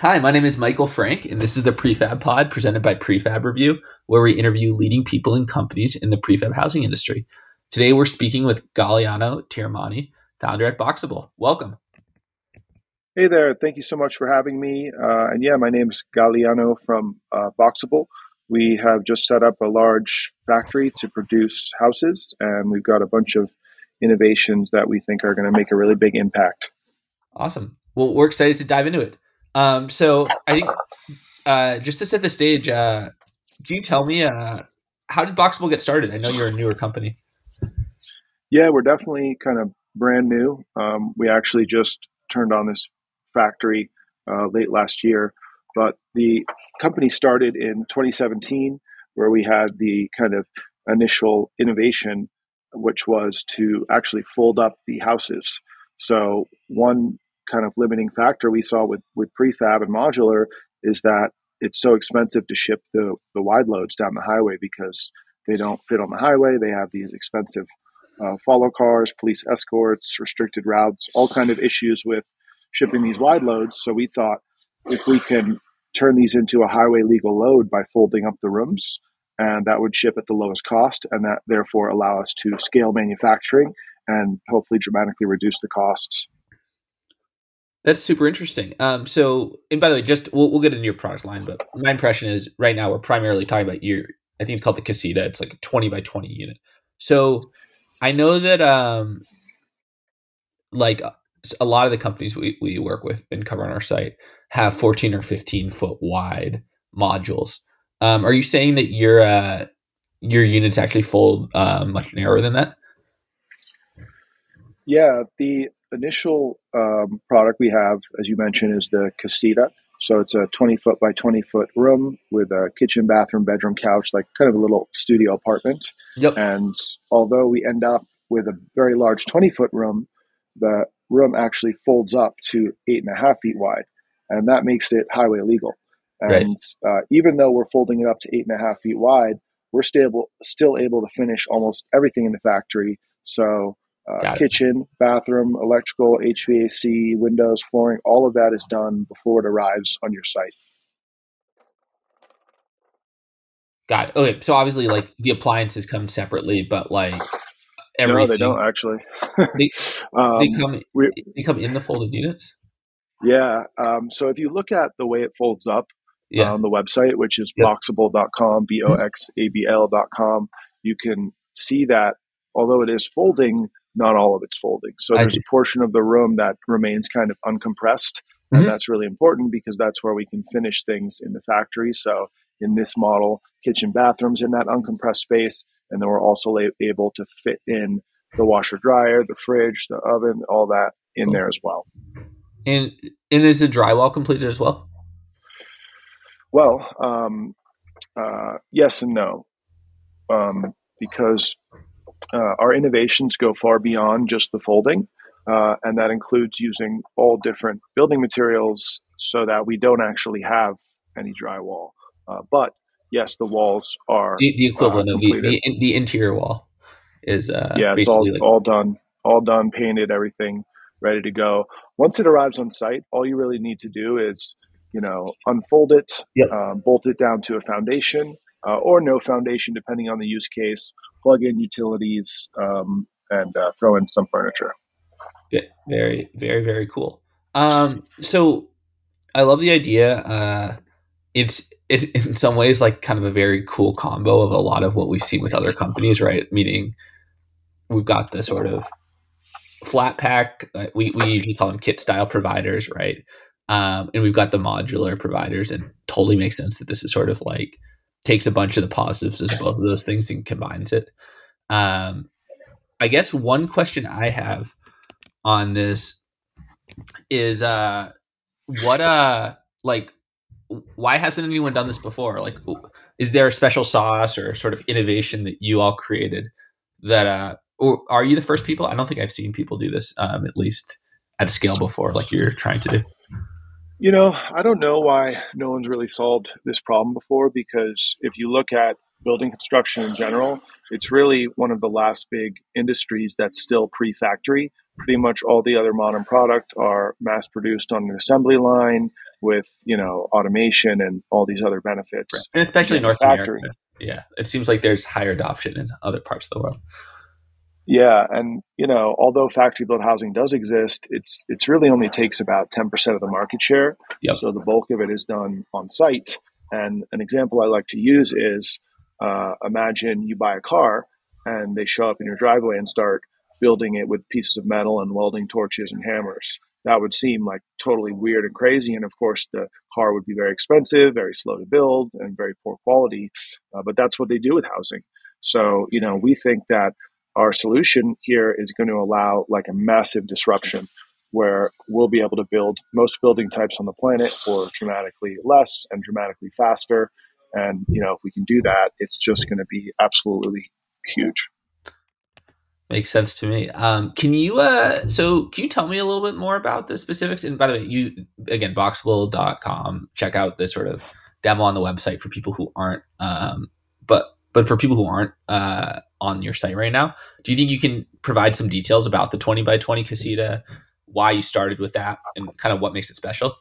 Hi, my name is Michael Frank, and this is the Prefab Pod presented by Prefab Review, where we interview leading people and companies in the prefab housing industry. Today, we're speaking with Galiano Tiramani, founder at Boxabl. Welcome. Hey there. Thank you so much for having me. Uh, and yeah, my name is Galiano from uh, Boxabl. We have just set up a large factory to produce houses, and we've got a bunch of innovations that we think are going to make a really big impact. Awesome. Well, we're excited to dive into it. Um, so I think uh, just to set the stage, uh, can you tell me uh, how did Boxabl get started? I know you're a newer company. Yeah, we're definitely kind of brand new. Um, we actually just turned on this factory uh, late last year, but the company started in 2017, where we had the kind of initial innovation, which was to actually fold up the houses. So one kind of limiting factor we saw with with prefab and modular is that it's so expensive to ship the the wide loads down the highway because they don't fit on the highway. They have these expensive uh, follow cars, police escorts, restricted routes, all kind of issues with shipping these wide loads. So we thought if we can turn these into a highway legal load by folding up the rooms, and that would ship at the lowest cost, and that therefore allow us to scale manufacturing and hopefully dramatically reduce the costs. That's super interesting. Um, so, and by the way, just we'll, we'll get into your product line, but my impression is right now we're primarily talking about your, I think it's called the Casita. It's like a 20 by 20 unit. So I know that, um, like a lot of the companies we, we work with and cover on our site have 14 or 15 foot wide modules. Um, are you saying that your, uh, your units actually fold uh, much narrower than that? Yeah, the initial um, product we have, as you mentioned, is the Casita. So it's a 20 foot by 20 foot room with a kitchen, bathroom, bedroom, couch, like kind of a little studio apartment. Yep. And although we end up with a very large 20 foot room, the room actually folds up to eight and a half feet wide. And that makes it highway legal. And right. uh, even though we're folding it up to eight and a half feet wide, we're still, still able to finish almost everything in the factory. So uh, kitchen, bathroom, electrical, HVAC, windows, flooring, all of that is done before it arrives on your site. Got it. Okay, so obviously, like the appliances come separately, but like everything. No, they don't actually. they, um, they come. they come in the folded units. Yeah. Um, so if you look at the way it folds up yeah. on the website, which is yep. boxabl.com, b o x a b l.com, you can see that although it is folding, not all of it's folding. So there's a portion of the room that remains kind of uncompressed. Mm-hmm. And that's really important because that's where we can finish things in the factory. So in this model, kitchen bathrooms in that uncompressed space. And then we're also able to fit in the washer dryer, the fridge, the oven, all that in cool. there as well. And and is the drywall completed as well? Well, um, uh, yes and no, um, because uh, our innovations go far beyond just the folding, uh, and that includes using all different building materials so that we don't actually have any drywall. Uh, but yes, the walls are the, the equivalent of the, the, the interior wall is uh, yeah, it's all like- all done, all done, painted, everything ready to go. Once it arrives on site, all you really need to do is you know unfold it, yep. Um, bolt it down to a foundation. Uh, or no foundation, depending on the use case plug in utilities, um, and uh, throw in some furniture. Very, very, very cool. Um, so I love the idea. Uh, it's it's in some ways like kind of a very cool combo of a lot of what we've seen with other companies, right? Meaning we've got the sort of flat pack. Uh, we we usually call them kit style providers, right? Um, and we've got the modular providers, and totally makes sense that this is sort of like takes a bunch of the positives as both of those things and combines it. Um, I guess one question I have on this is uh, what uh like why hasn't anyone done this before? Like, is there a special sauce or sort of innovation that you all created that uh, or are you the first people? I don't think I've seen people do this um, at least at scale before, like you're trying to do. You know, I don't know why no one's really solved this problem before because if you look at building construction in general, it's really one of the last big industries that's still pre factory. Pretty much all the other modern product are mass produced on an assembly line. with you know automation and all these other benefits, right. and especially North factory. America. Yeah, it seems like there's higher adoption in other parts of the world. Yeah, and you know, although factory built housing does exist, it's it's really only takes about ten percent of the market share. Yep. So the bulk of it is done on site. And an example I like to use is uh, imagine you buy a car and they show up in your driveway and start building it with pieces of metal and welding torches and hammers. That would seem like totally weird and crazy. And of course, the car would be very expensive, very slow to build, and very poor quality. Uh, but that's what they do with housing. So, you know, we think that our solution here is going to allow like a massive disruption where we'll be able to build most building types on the planet for dramatically less and dramatically faster. And, you know, if we can do that, it's just going to be absolutely huge. Makes sense to me. Um, can you uh so can you tell me a little bit more about the specifics? And by the way, you again boxabl.com, check out this sort of demo on the website for people who aren't um but but for people who aren't uh on your site right now, do you think you can provide some details about the 20 by 20 casita, why you started with that and kind of what makes it special?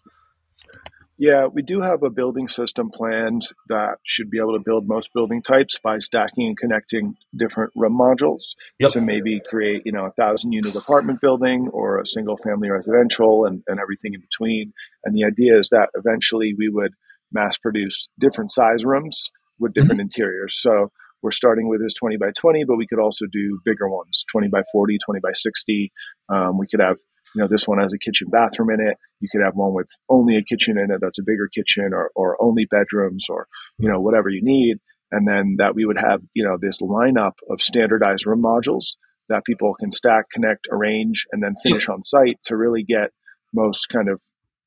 Yeah, we do have a building system planned that should be able to build most building types by stacking and connecting different room modules yep. to maybe create, you know, a thousand unit apartment building or a single family residential and, and everything in between. And the idea is that eventually we would mass produce different size rooms with different mm-hmm. interiors. So we're starting with this 20 by 20, but we could also do bigger ones, 20 by 40, 20 by 60. Um, we could have you know, this one has a kitchen bathroom in it. You could have one with only a kitchen in it that's a bigger kitchen or, or only bedrooms or, you know, whatever you need. And then that we would have, you know, this lineup of standardized room modules that people can stack, connect, arrange, and then finish on site to really get most kind of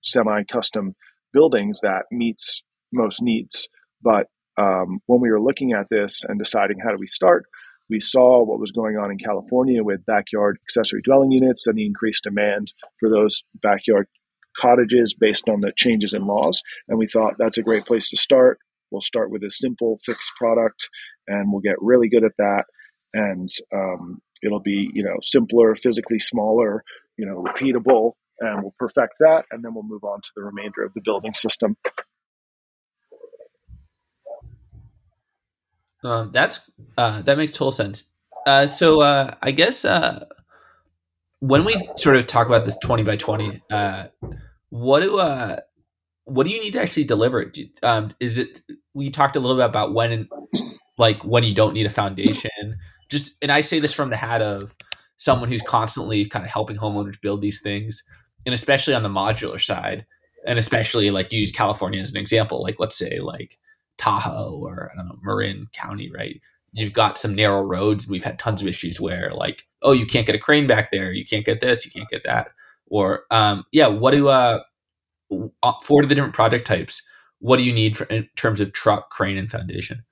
semi custom buildings that meets most needs. But um, when we were looking at this and deciding how do we start, we saw what was going on in California with backyard accessory dwelling units and the increased demand for those backyard cottages based on the changes in laws. And we thought that's a great place to start. We'll start with a simple fixed product and we'll get really good at that. And um, it'll be, you know, simpler, physically smaller, you know, repeatable, and we'll perfect that. And then we'll move on to the remainder of the building system. Um, that's uh, that makes total sense. Uh, so uh, I guess uh, when we sort of talk about this twenty by twenty, uh, what do uh, what do you need to actually deliver? Um, is it we talked a little bit about when, like when you don't need a foundation. Just and I say this from the hat of someone who's constantly kind of helping homeowners build these things, and especially on the modular side, and especially like use California as an example. Like let's say like Tahoe or I don't know Marin County, right? You've got some narrow roads. We've had tons of issues where like, oh, you can't get a crane back there, you can't get this, you can't get that, or um, yeah, what do uh for the different project types? What do you need for, in terms of truck, crane, and foundation?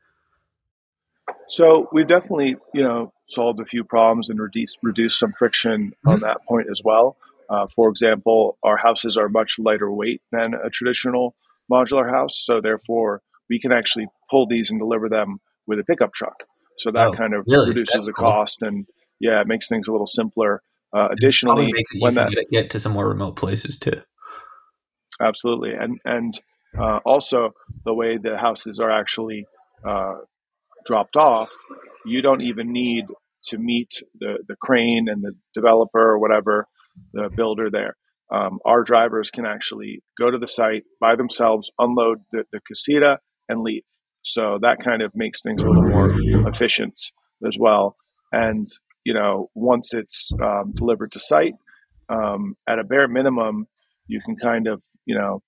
So we've definitely, you know, solved a few problems and reduced reduced some friction on mm-hmm. that point as well. Uh, for example, our houses are much lighter weight than a traditional modular house, so therefore we can actually pull these and deliver them with a pickup truck. So that oh, kind of really? reduces That's the cool. cost and yeah, it makes things a little simpler. Uh, additionally, when that get to some more remote places too. Absolutely, and and uh, also the way the houses are actually uh, dropped off, you don't even need to meet the the crane and the developer or whatever the builder there um, our drivers can actually go to the site by themselves, unload the, the casita, and leave. So that kind of makes things a little more efficient as well. And you know, once it's um, delivered to site, um, at a bare minimum, you can kind of you know,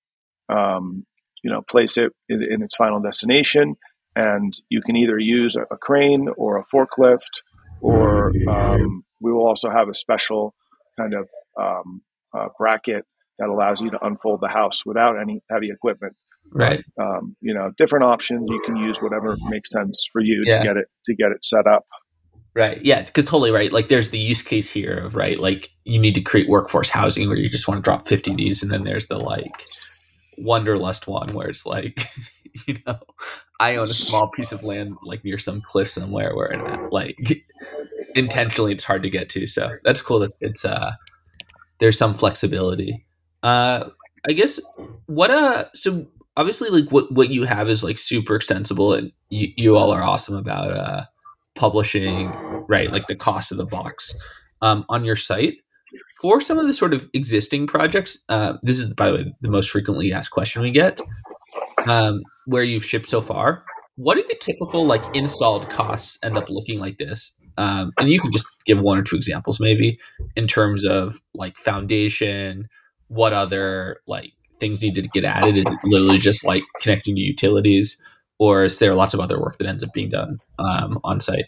um, you know, place it in, in, its final destination, and you can either use a, a crane or a forklift, or um, we will also have a special kind of um, uh, bracket that allows you to unfold the house without any heavy equipment. Right. Um, you know, different options. You can use whatever makes sense for you yeah. to get it to get it set up. Right. Yeah. Because totally right. Like, there's the use case here of right. Like, you need to create workforce housing where you just want to drop 50 of these, and then there's the like wanderlust one where it's like, you know, I own a small piece of land like near some cliff somewhere where like intentionally it's hard to get to. So that's cool that it's uh there's some flexibility. Uh, I guess what uh so obviously like what what you have is like super extensible and you, you all are awesome about uh publishing right like the cost of the box um on your site. For some of the sort of existing projects uh this is by the way the most frequently asked question we get um where you've shipped so far what do the typical like installed costs end up looking like this? Um, and you can just give one or two examples maybe in terms of like foundation what other like things needed to get added is it literally just like connecting to utilities or is there lots of other work that ends up being done um, on site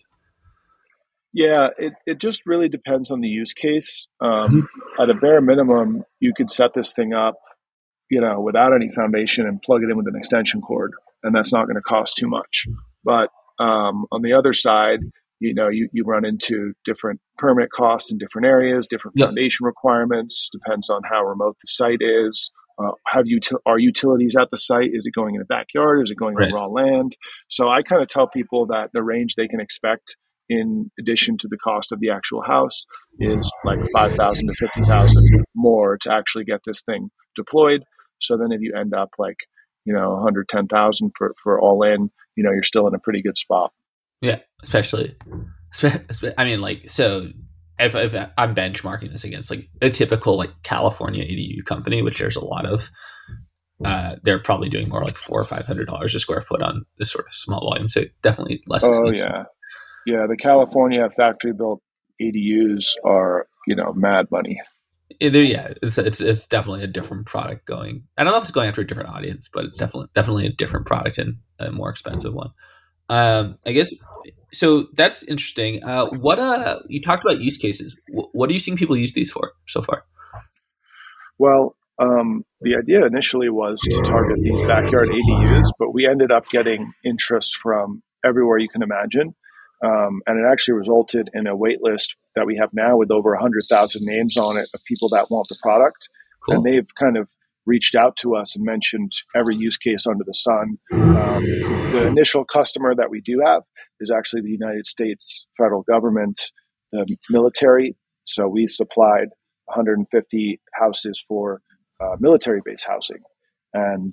yeah it, it just really depends on the use case um, at a bare minimum you could set this thing up you know without any foundation and plug it in with an extension cord and that's not going to cost too much. But um, on the other side, you know, you, you run into different permit costs in different areas, different yep. foundation requirements, depends on how remote the site is. Uh, have you are utilities at the site? Is it going in the backyard? Is it going right. on raw land? So I kind of tell people that the range they can expect in addition to the cost of the actual house is like 5000 to 50000 more to actually get this thing deployed so then if you end up like you know 110,000 for for all in, you know, you're still in a pretty good spot. Yeah, especially I mean like so if, if I'm benchmarking this against like a typical like California ADU company, which there's a lot of, uh, they're probably doing more like four or five hundred dollars a square foot on this sort of small volume. So definitely less. Oh yeah, yeah. The California factory built ADUs are you know mad money yeah, it's, it's it's definitely a different product going. I don't know if it's going after a different audience, but it's definitely definitely a different product and a more expensive one. Um, I guess so. That's interesting. Uh, what uh, you talked about use cases. what are you seeing people use these for so far? Well, um, the idea initially was to target these backyard ADUs, but we ended up getting interest from everywhere you can imagine. Um, and it actually resulted in a wait list that we have now with over 100,000 names on it of people that want the product. Cool. And they've kind of reached out to us and mentioned every use case under the sun. Um, the initial customer that we do have is actually the United States federal government, the military. So we supplied 150 houses for uh, military base housing. And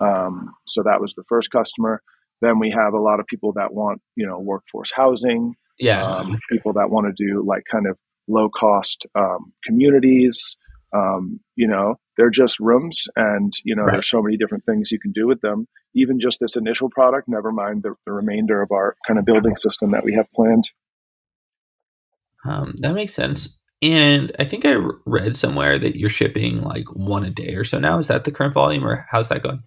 um, so that was the first customer. Then we have a lot of people that want, you know, workforce housing. Yeah. Um, people that want to do like kind of low cost um, communities. Um, you know, they're just rooms, and you know, right. there's so many different things you can do with them. Even just this initial product, never mind the, the remainder of our kind of building system that we have planned. Um, that makes sense. And I think I read somewhere that you're shipping like one a day or so now. Is that the current volume, or how's that going?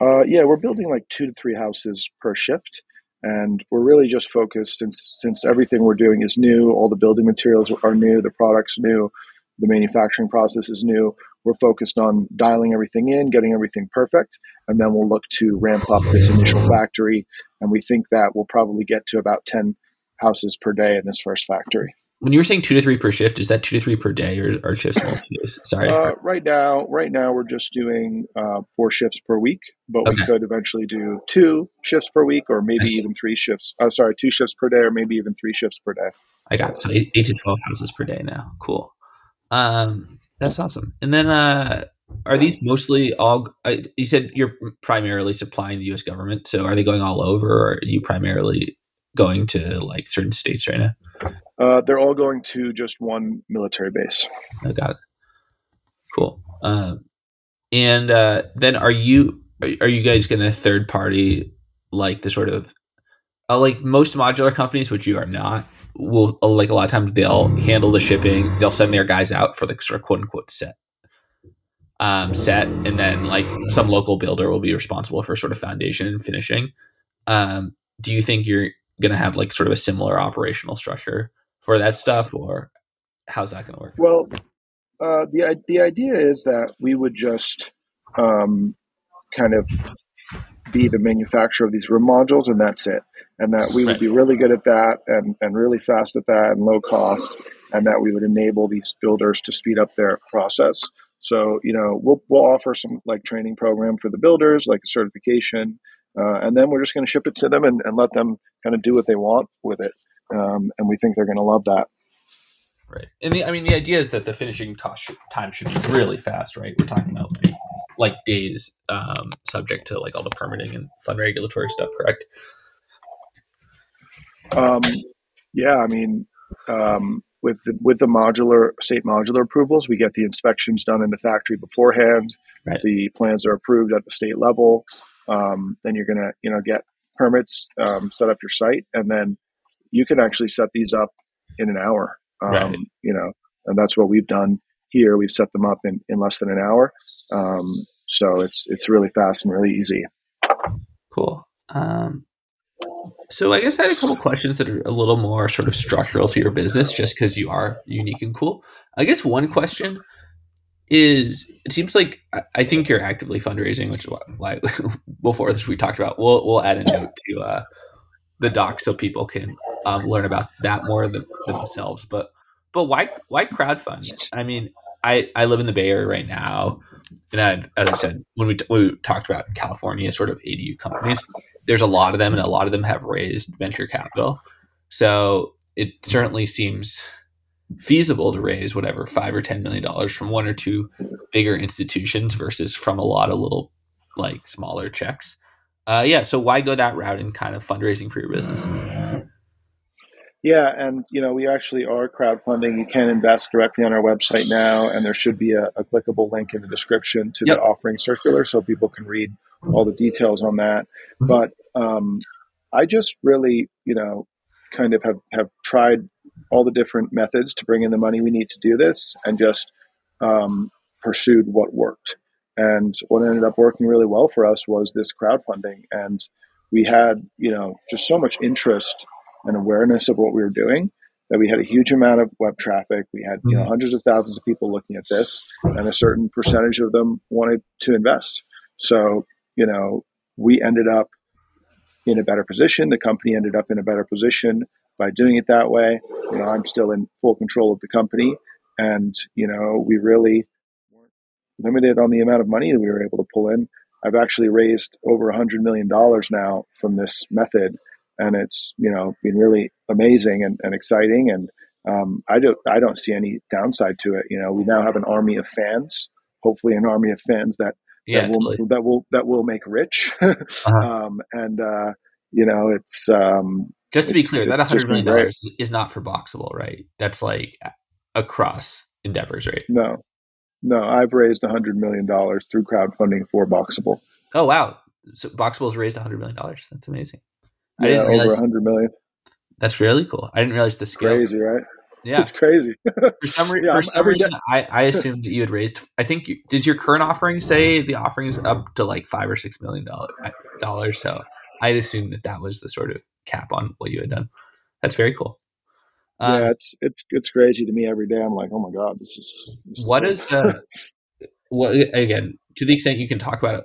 Uh, yeah, we're building like two to three houses per shift, and we're really just focused since since everything we're doing is new, all the building materials are new, the products new, the manufacturing process is new. We're focused on dialing everything in, getting everything perfect, and then we'll look to ramp up this initial factory. And we think that we'll probably get to about ten houses per day in this first factory when you were saying two to three per shift, is that two to three per day or, or shifts? Sorry. Uh, right now, right now we're just doing uh, four shifts per week, but okay. we could eventually do two shifts per week, or maybe even three shifts. Uh, sorry, two shifts per day, or maybe even three shifts per day. I got it. so eight, eight to twelve houses per day now. Cool. Um, that's awesome. And then, uh, are these mostly all? Uh, you said you're primarily supplying the U.S. government, so are they going all over, or are you primarily going to like certain states right now? Uh, they're all going to just one military base. I got it. Cool. Um, and uh, then are you are you guys going to third party like the sort of uh, like most modular companies, which you are not, will uh, like a lot of times they'll handle the shipping. They'll send their guys out for the sort of quote unquote set um, set, and then like some local builder will be responsible for sort of foundation and finishing. Um, do you think you're going to have like sort of a similar operational structure for that stuff, or how's that going to work? Well, uh, the the idea is that we would just um, kind of be the manufacturer of these room modules, and that's it. And that we would right. be really good at that, and and really fast at that, and low cost, and that we would enable these builders to speed up their process. So you know, we'll we'll offer some like training program for the builders, like a certification, uh, and then we're just going to ship it to them and, and let them kind of do what they want with it um, and we think they're going to love that. Right. And the, I mean, the idea is that the finishing cost should, time should be really fast, right? We're talking about like, like days, um, subject to like all the permitting and fund regulatory stuff, correct? Um, yeah, I mean, um, with the, with the modular state modular approvals, we get the inspections done in the factory beforehand. Right. The plans are approved at the state level. Um, then you're gonna, you know, get permits, um, set up your site, and then you can actually set these up in an hour. Um, Right. You know, and that's what we've done here. We've set them up in, in less than an hour. Um, so it's it's really fast and really easy. Cool. Um, so I guess I had a couple questions that are a little more sort of structural to your business, just because you are unique and cool. I guess one question is: It seems like I- think you're actively fundraising, which is why, why before this we talked about. We'll we'll add a note to uh, the doc so people can um, learn about that more than, themselves. But but why why crowdfund? I mean, I I live in the Bay Area right now, and I've, as I said when we t- when we talked about California sort of ADU companies, there's a lot of them, and a lot of them have raised venture capital. So it certainly seems feasible to raise whatever five or ten million dollars from one or two bigger institutions versus from a lot of little like smaller checks. Uh, yeah, so why go that route in kind of fundraising for your business? Yeah, and you know we actually are crowdfunding. You can invest directly on our website now, and there should be a, a clickable link in the description to Yep. the offering circular, so people can read all the details on that. But um, I just really, you know, kind of have have tried all the different methods to bring in the money we need to do this, and just um, pursued what worked. And what ended up working really well for us was this crowdfunding, and we had, you know, just so much interest and awareness of what we were doing that we had a huge amount of web traffic. We had you know Mhm. hundreds of thousands of people looking at this, and a certain percentage of them wanted to invest. So you know we ended up in a better position. The company ended up in a better position by doing it that way. You know I'm still in full control of the company, and you know we really weren't limited on the amount of money that we were able to pull in. I've actually raised over a hundred million dollars now from this method, and it's you know been really amazing and, and exciting. And um, I don't I don't see any downside to it. You know, we now have an army of fans. Hopefully, an army of fans that Yeah, that will totally. that will that will make rich. Uh-huh. um, and uh, you know, it's um, Just to be clear, that it's hundred million dollars is not for Boxabl, right? That's like across endeavors, right? no, no. I've raised a hundred million dollars through crowdfunding for Boxabl. Oh wow! So Boxabl's raised hundred million dollars. That's amazing. I Yeah, didn't over realize a hundred million. that's really cool. I didn't realize the scale. Crazy, right? Yeah. It's crazy. For some, re- Yeah, for some reason, I, I assumed that you had raised. I think you, did your current offering say the offering is up to like five or six million dollar- So I'd assumed that that was the sort of cap on what you had done. That's very cool. Um, yeah, it's it's it's crazy to me every day. I'm like, oh my god, this is. This what is the what again to the extent you can talk about it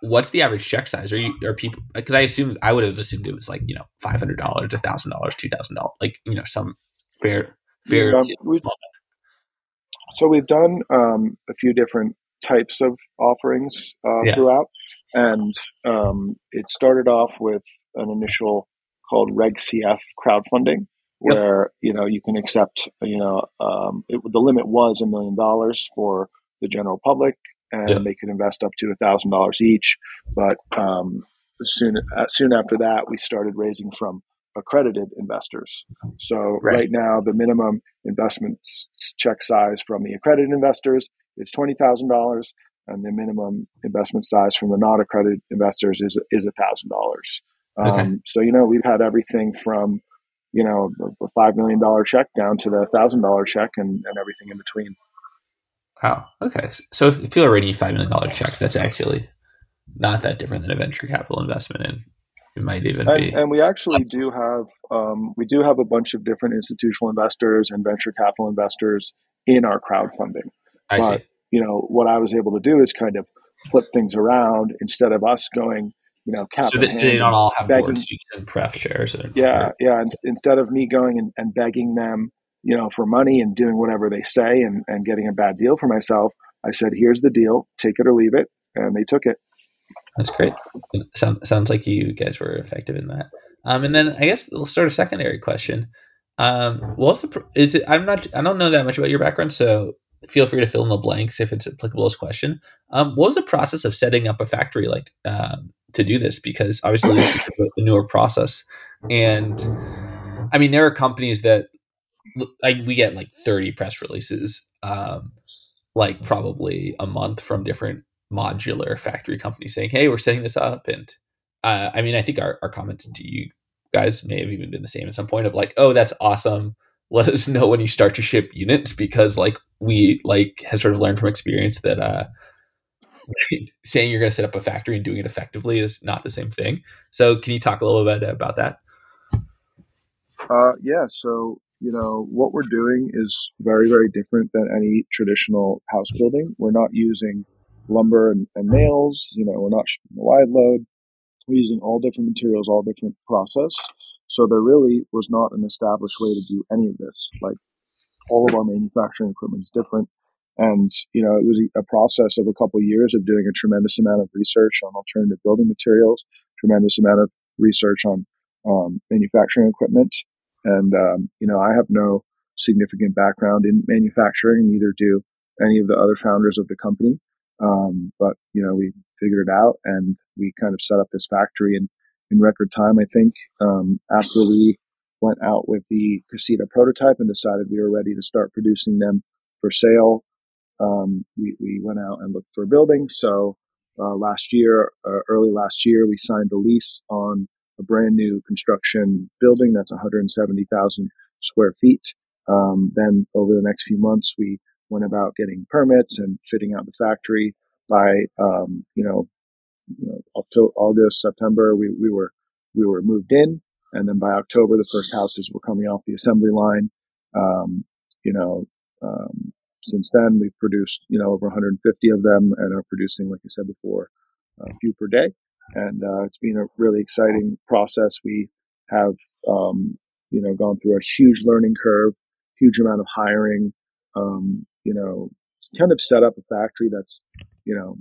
what's the average check size are you are people because i assume i would have assumed it was like you know $500 a $1000 $2000 like you know some fair fair Um, we- So we've done um, a few different types of offerings uh, Yeah. throughout, and um, it started off with an initial called Reg CF crowdfunding, Yep. where you know you can accept you know um, it, the limit was a million dollars for the general public, and Yeah. they could invest up to a thousand dollars each. But um, soon uh, soon after that, we started raising from accredited investors. So Right. right now, the minimum investment check size from the accredited investors is twenty thousand dollars, and the minimum investment size from the not accredited investors is is a thousand dollars. Okay. Um, so you know we've had everything from you know the five million dollar check down to the thousand dollar check and, and everything in between. Wow okay so if you're writing $5 million checks that's actually not that different than a venture capital investment and it might even And, be and we actually less. do have um, we do have a bunch of different institutional investors and venture capital investors in our crowdfunding. i but- see you know, what I was able to do is kind of flip things around instead of us going, you know, cap so, that, they don't all have begging- board seats and pref shares or, yeah, yeah. In, instead of me going and, and begging them, you know, for money and doing whatever they say and, and getting a bad deal for myself, I said, here's the deal, take it or leave it. And they took it. That's great. Sound, sounds like you guys were effective in that. Um, and then I guess start a secondary question. Um, what's the is it? I'm not. I don't know that much about your background, so feel free to fill in the blanks if it's applicable as question. Um, what was the process of setting up a factory like um, to do this? Because obviously is a newer process, and I mean there are companies that like we get like 30 press releases, um, like probably a month from different modular factory companies saying, "Hey, we're setting this up," and uh, I mean I think our, our comments to you guys may have even been the same at some point of like, oh, that's awesome. Let us know when you start to ship units because like we like have sort of learned from experience that uh saying you're going to set up a factory and doing it effectively is not the same thing. So can you talk a little bit about that? Uh, yeah. So you know what we're doing is very very different than any traditional house building. We're not using lumber and, and nails. You know, we're not shipping the wide load. We're using all different materials, all different process. So there really was not an established way to do any of this. Like all of our manufacturing equipment is different. And, you know, it was a process of a couple of years of doing a tremendous amount of research on alternative building materials, tremendous amount of research on um, manufacturing equipment. And, um, you know, I have no significant background in manufacturing, neither do any of the other founders of the company. Um, but you know, we figured it out and we kind of set up this factory in, in record time. I think um, after we went out with the Casita prototype and decided we were ready to start producing them for sale, um, we, we went out and looked for a building. So uh, last year, uh, early last year, we signed a lease on a brand new construction building that's 170,000 square feet. Um, then over the next few months, we went about getting permits and fitting out the factory. By um, you know, you know, October, August, September, we, we were we were moved in, and then by October, the first houses were coming off the assembly line. Um, you know, um, since then, we've produced you know over 150 of them, and are producing, like I said before, a few per day. And uh, it's been a really exciting process. We have um, you know gone through a huge learning curve, huge amount of hiring. Um, you know, kind of set up a factory that's, you know,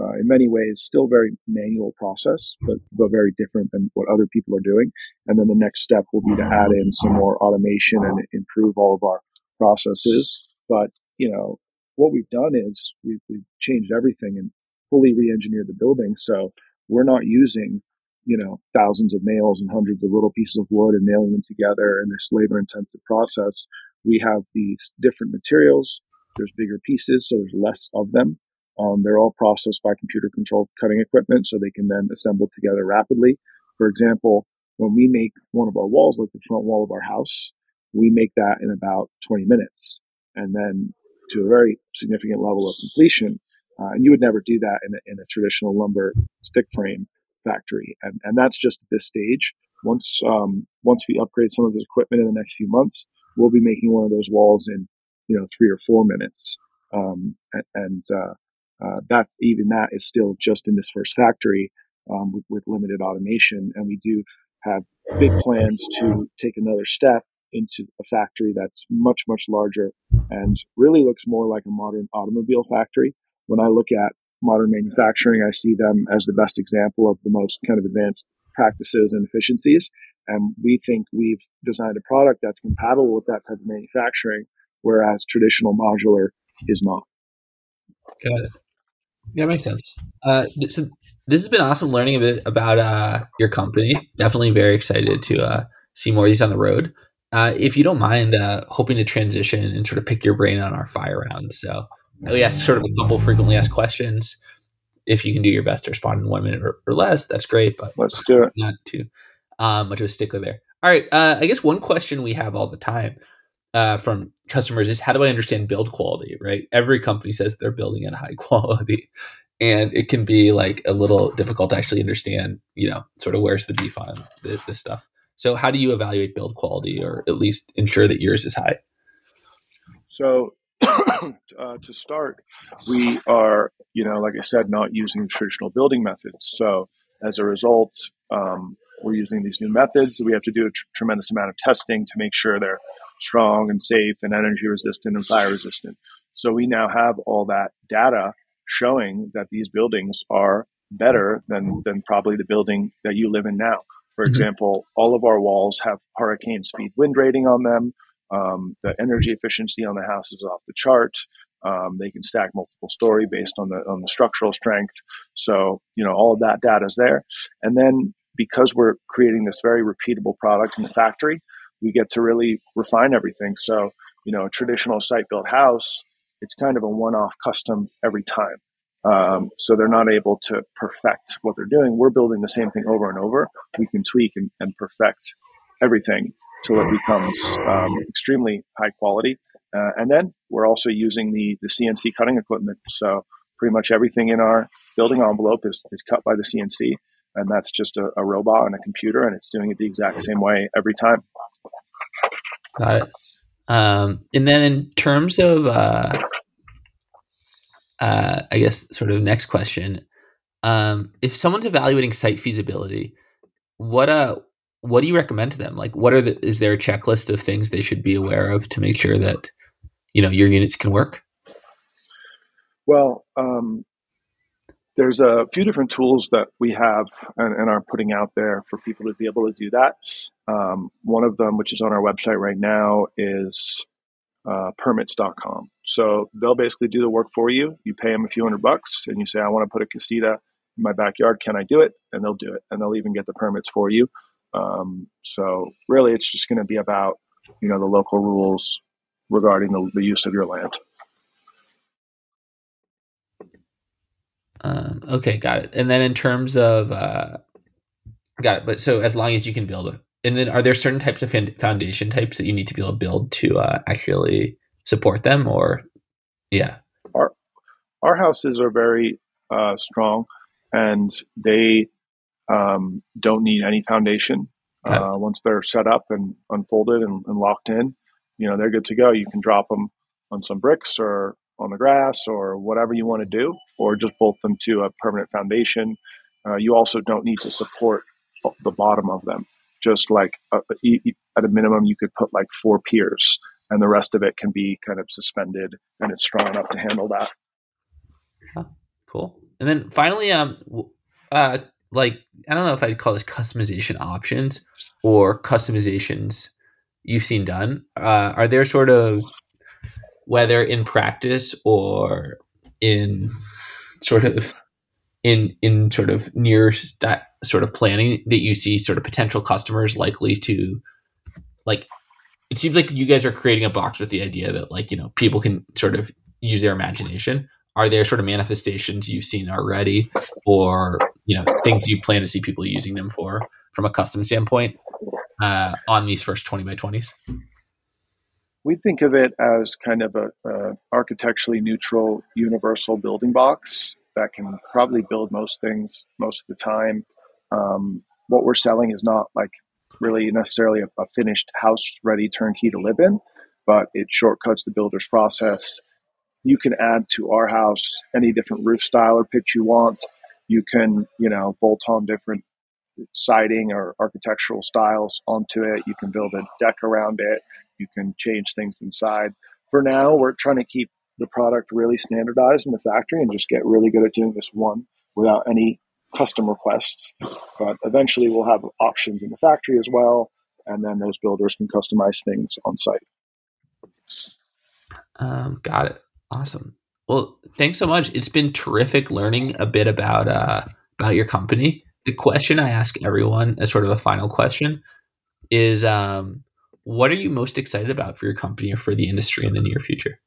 uh, in many ways still very manual process, but, but very different than what other people are doing. And then the next step will be to add in some more automation and improve all of our processes. But, you know, what we've done is we've, we've changed everything and fully re-engineered the building. So we're not using, you know, thousands of nails and hundreds of little pieces of wood and nailing them together in this labor intensive process. We have these different materials there's bigger pieces, so there's less of them. Um, they're all processed by computer controlled cutting equipment, so they can then assemble together rapidly. For example, when we make one of our walls, like the front wall of our house, we make that in about 20 minutes. And then to a very significant level of completion. Uh, and you would never do that in a, in a traditional lumber stick frame factory. And, and that's just at this stage. Once, um, once we upgrade some of the equipment in the next few months, we'll be making one of those walls in you know three or four minutes, um, and uh, uh, that's even that is still just in this first factory um, with, with limited automation, and we do have big plans to take another step into a factory that's much much larger and really looks more like a modern automobile factory. When I look at modern manufacturing, I see them as the best example of the most kind of advanced practices and efficiencies. And we think we've designed a product that's compatible with that type of manufacturing whereas traditional modular is not. Got it. Yeah, makes sense. Uh, so this has been awesome learning a bit about uh, your company. Definitely very excited to uh, see more of these on the road. Uh, if you don't mind, uh, hoping to transition and sort of pick your brain on our fire round. So we ask sort of a couple frequently asked questions. If you can do your best to respond in one minute or, or less, that's great. But let's do it. Not too um, much of a stickler there. All right. Uh, I guess one question we have all the time uh, from customers is how do I understand build quality, right? Every company says they're building at high quality, and it can be like a little difficult to actually understand, you know, sort of where's the beef on this, this stuff. So, how do you evaluate build quality, or at least ensure that yours is high? So, uh, to start, we are, you know, like I said, not using traditional building methods. So, as a result, um, we're using these new methods. We have to do a tr- tremendous amount of testing to make sure they're strong and safe and energy resistant and fire resistant. So we now have all that data showing that these buildings are better than, than probably the building that you live in now. For mm-hmm. example, all of our walls have hurricane speed wind rating on them. Um, the energy efficiency on the house is off the chart. Um, they can stack multiple story based on the on the structural strength. So you know all of that data is there, and then because we're creating this very repeatable product in the factory, we get to really refine everything. So you know a traditional site built house, it's kind of a one off custom every time. Um, so they're not able to perfect what they're doing. We're building the same thing over and over. We can tweak and, and perfect everything till it becomes um, extremely high quality. Uh, and then we're also using the, the CNC cutting equipment. So pretty much everything in our building envelope is, is cut by the CNC. And that's just a, a robot and a computer, and it's doing it the exact same way every time. Got it. Um, and then in terms of, uh, uh, I guess, sort of next question, um, if someone's evaluating site feasibility, what uh, what do you recommend to them? Like, what are the is there a checklist of things they should be aware of to make sure that you know your units can work? Well, um, there's a few different tools that we have and, and, are putting out there for people to be able to do that. Um, one of them, which is on our website right now, is uh, permits.com. So they'll basically do the work for you. You pay them a few hundred bucks and you say, I want to put a casita in my backyard. Can I do it? And they'll do it. And they'll even get the permits for you. Um, so really, it's just going to be about you know the local rules regarding the, the use of your land. Um, okay, got it. And then in terms of uh, got it. But so as long as you can build it, and then are there certain types of foundation types that you need to be able to build to uh, actually support them, or yeah? Our our houses are very uh, strong, and they um, don't need any foundation. Okay. Uh, once they're set up and unfolded and, and, locked in, you know they're good to go. You can drop them on some bricks or on the grass or whatever you want to do, or just bolt them to a permanent foundation. Uh, you also don't need to support the bottom of them. Just like a, at a minimum, you could put like four piers, and the rest of it can be kind of suspended, and it's strong enough to handle that. Huh, cool. And then finally, um, uh, like I don't know if I'd call this customization options or customizations you've seen done. Uh, are there sort of whether in practice or in sort of in in sort of near that sort of planning that you see sort of potential customers likely to like it seems like you guys are creating a box with the idea that like you know people can sort of use their imagination are there sort of manifestations you've seen already or you know things you plan to see people using them for from a custom standpoint uh, on these first 20 by 20s we think of it as kind of a, a, architecturally neutral universal building box that can probably build most things most of the time. Um, what we're selling is not like really necessarily a, a finished house ready turnkey to live in but it shortcuts the builder's process you can add to our house any different roof style or pitch you want. You can, you know, bolt on different siding or architectural styles onto it. You can build a deck around it. You can change things inside. For now, we're trying to keep the product really standardized in the factory and just get really good at doing this one without any custom requests. But eventually, we'll have options in the factory as well, and then those builders can customize things on site. Um, got it. Awesome. Well, thanks so much. It's been terrific learning a bit about uh, about your company. The question I ask everyone as sort of a final question is um, what are you most excited about for your company or for the industry in the near future?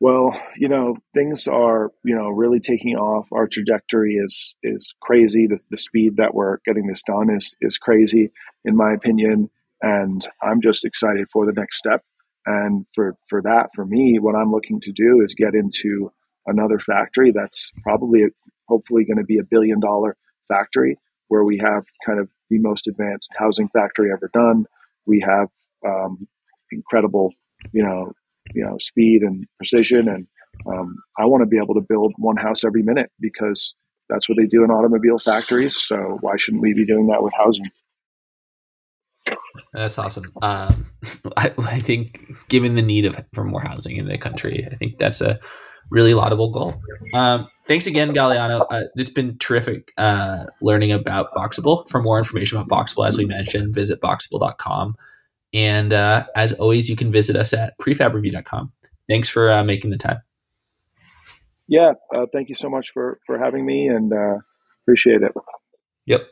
Well, you know, things are, you know, really taking off. Our trajectory is is crazy. The, the speed that we're getting this done is is crazy, in my opinion. And I'm just excited for the next step. And for, for that, for me, what I'm looking to do is get into another factory that's probably, hopefully, going to be a billion dollar factory where we have kind of the most advanced housing factory ever done. We have um, incredible, you know, you know, speed and precision, and um, I want to be able to build one house every minute because that's what they do in automobile factories. So why shouldn't we be doing that with housing? That's awesome. Um, I, I, think, given the need of for more housing in the country, I think that's a really laudable goal. Um, thanks again, Galiano. Uh, it's been terrific uh, learning about Boxabl. For more information about Boxabl, as we mentioned, visit boxabl.com. And uh, as always, you can visit us at prefabreview.com. Thanks for uh, making the time. Yeah, uh, thank you so much for for having me, and uh, appreciate it. Yep.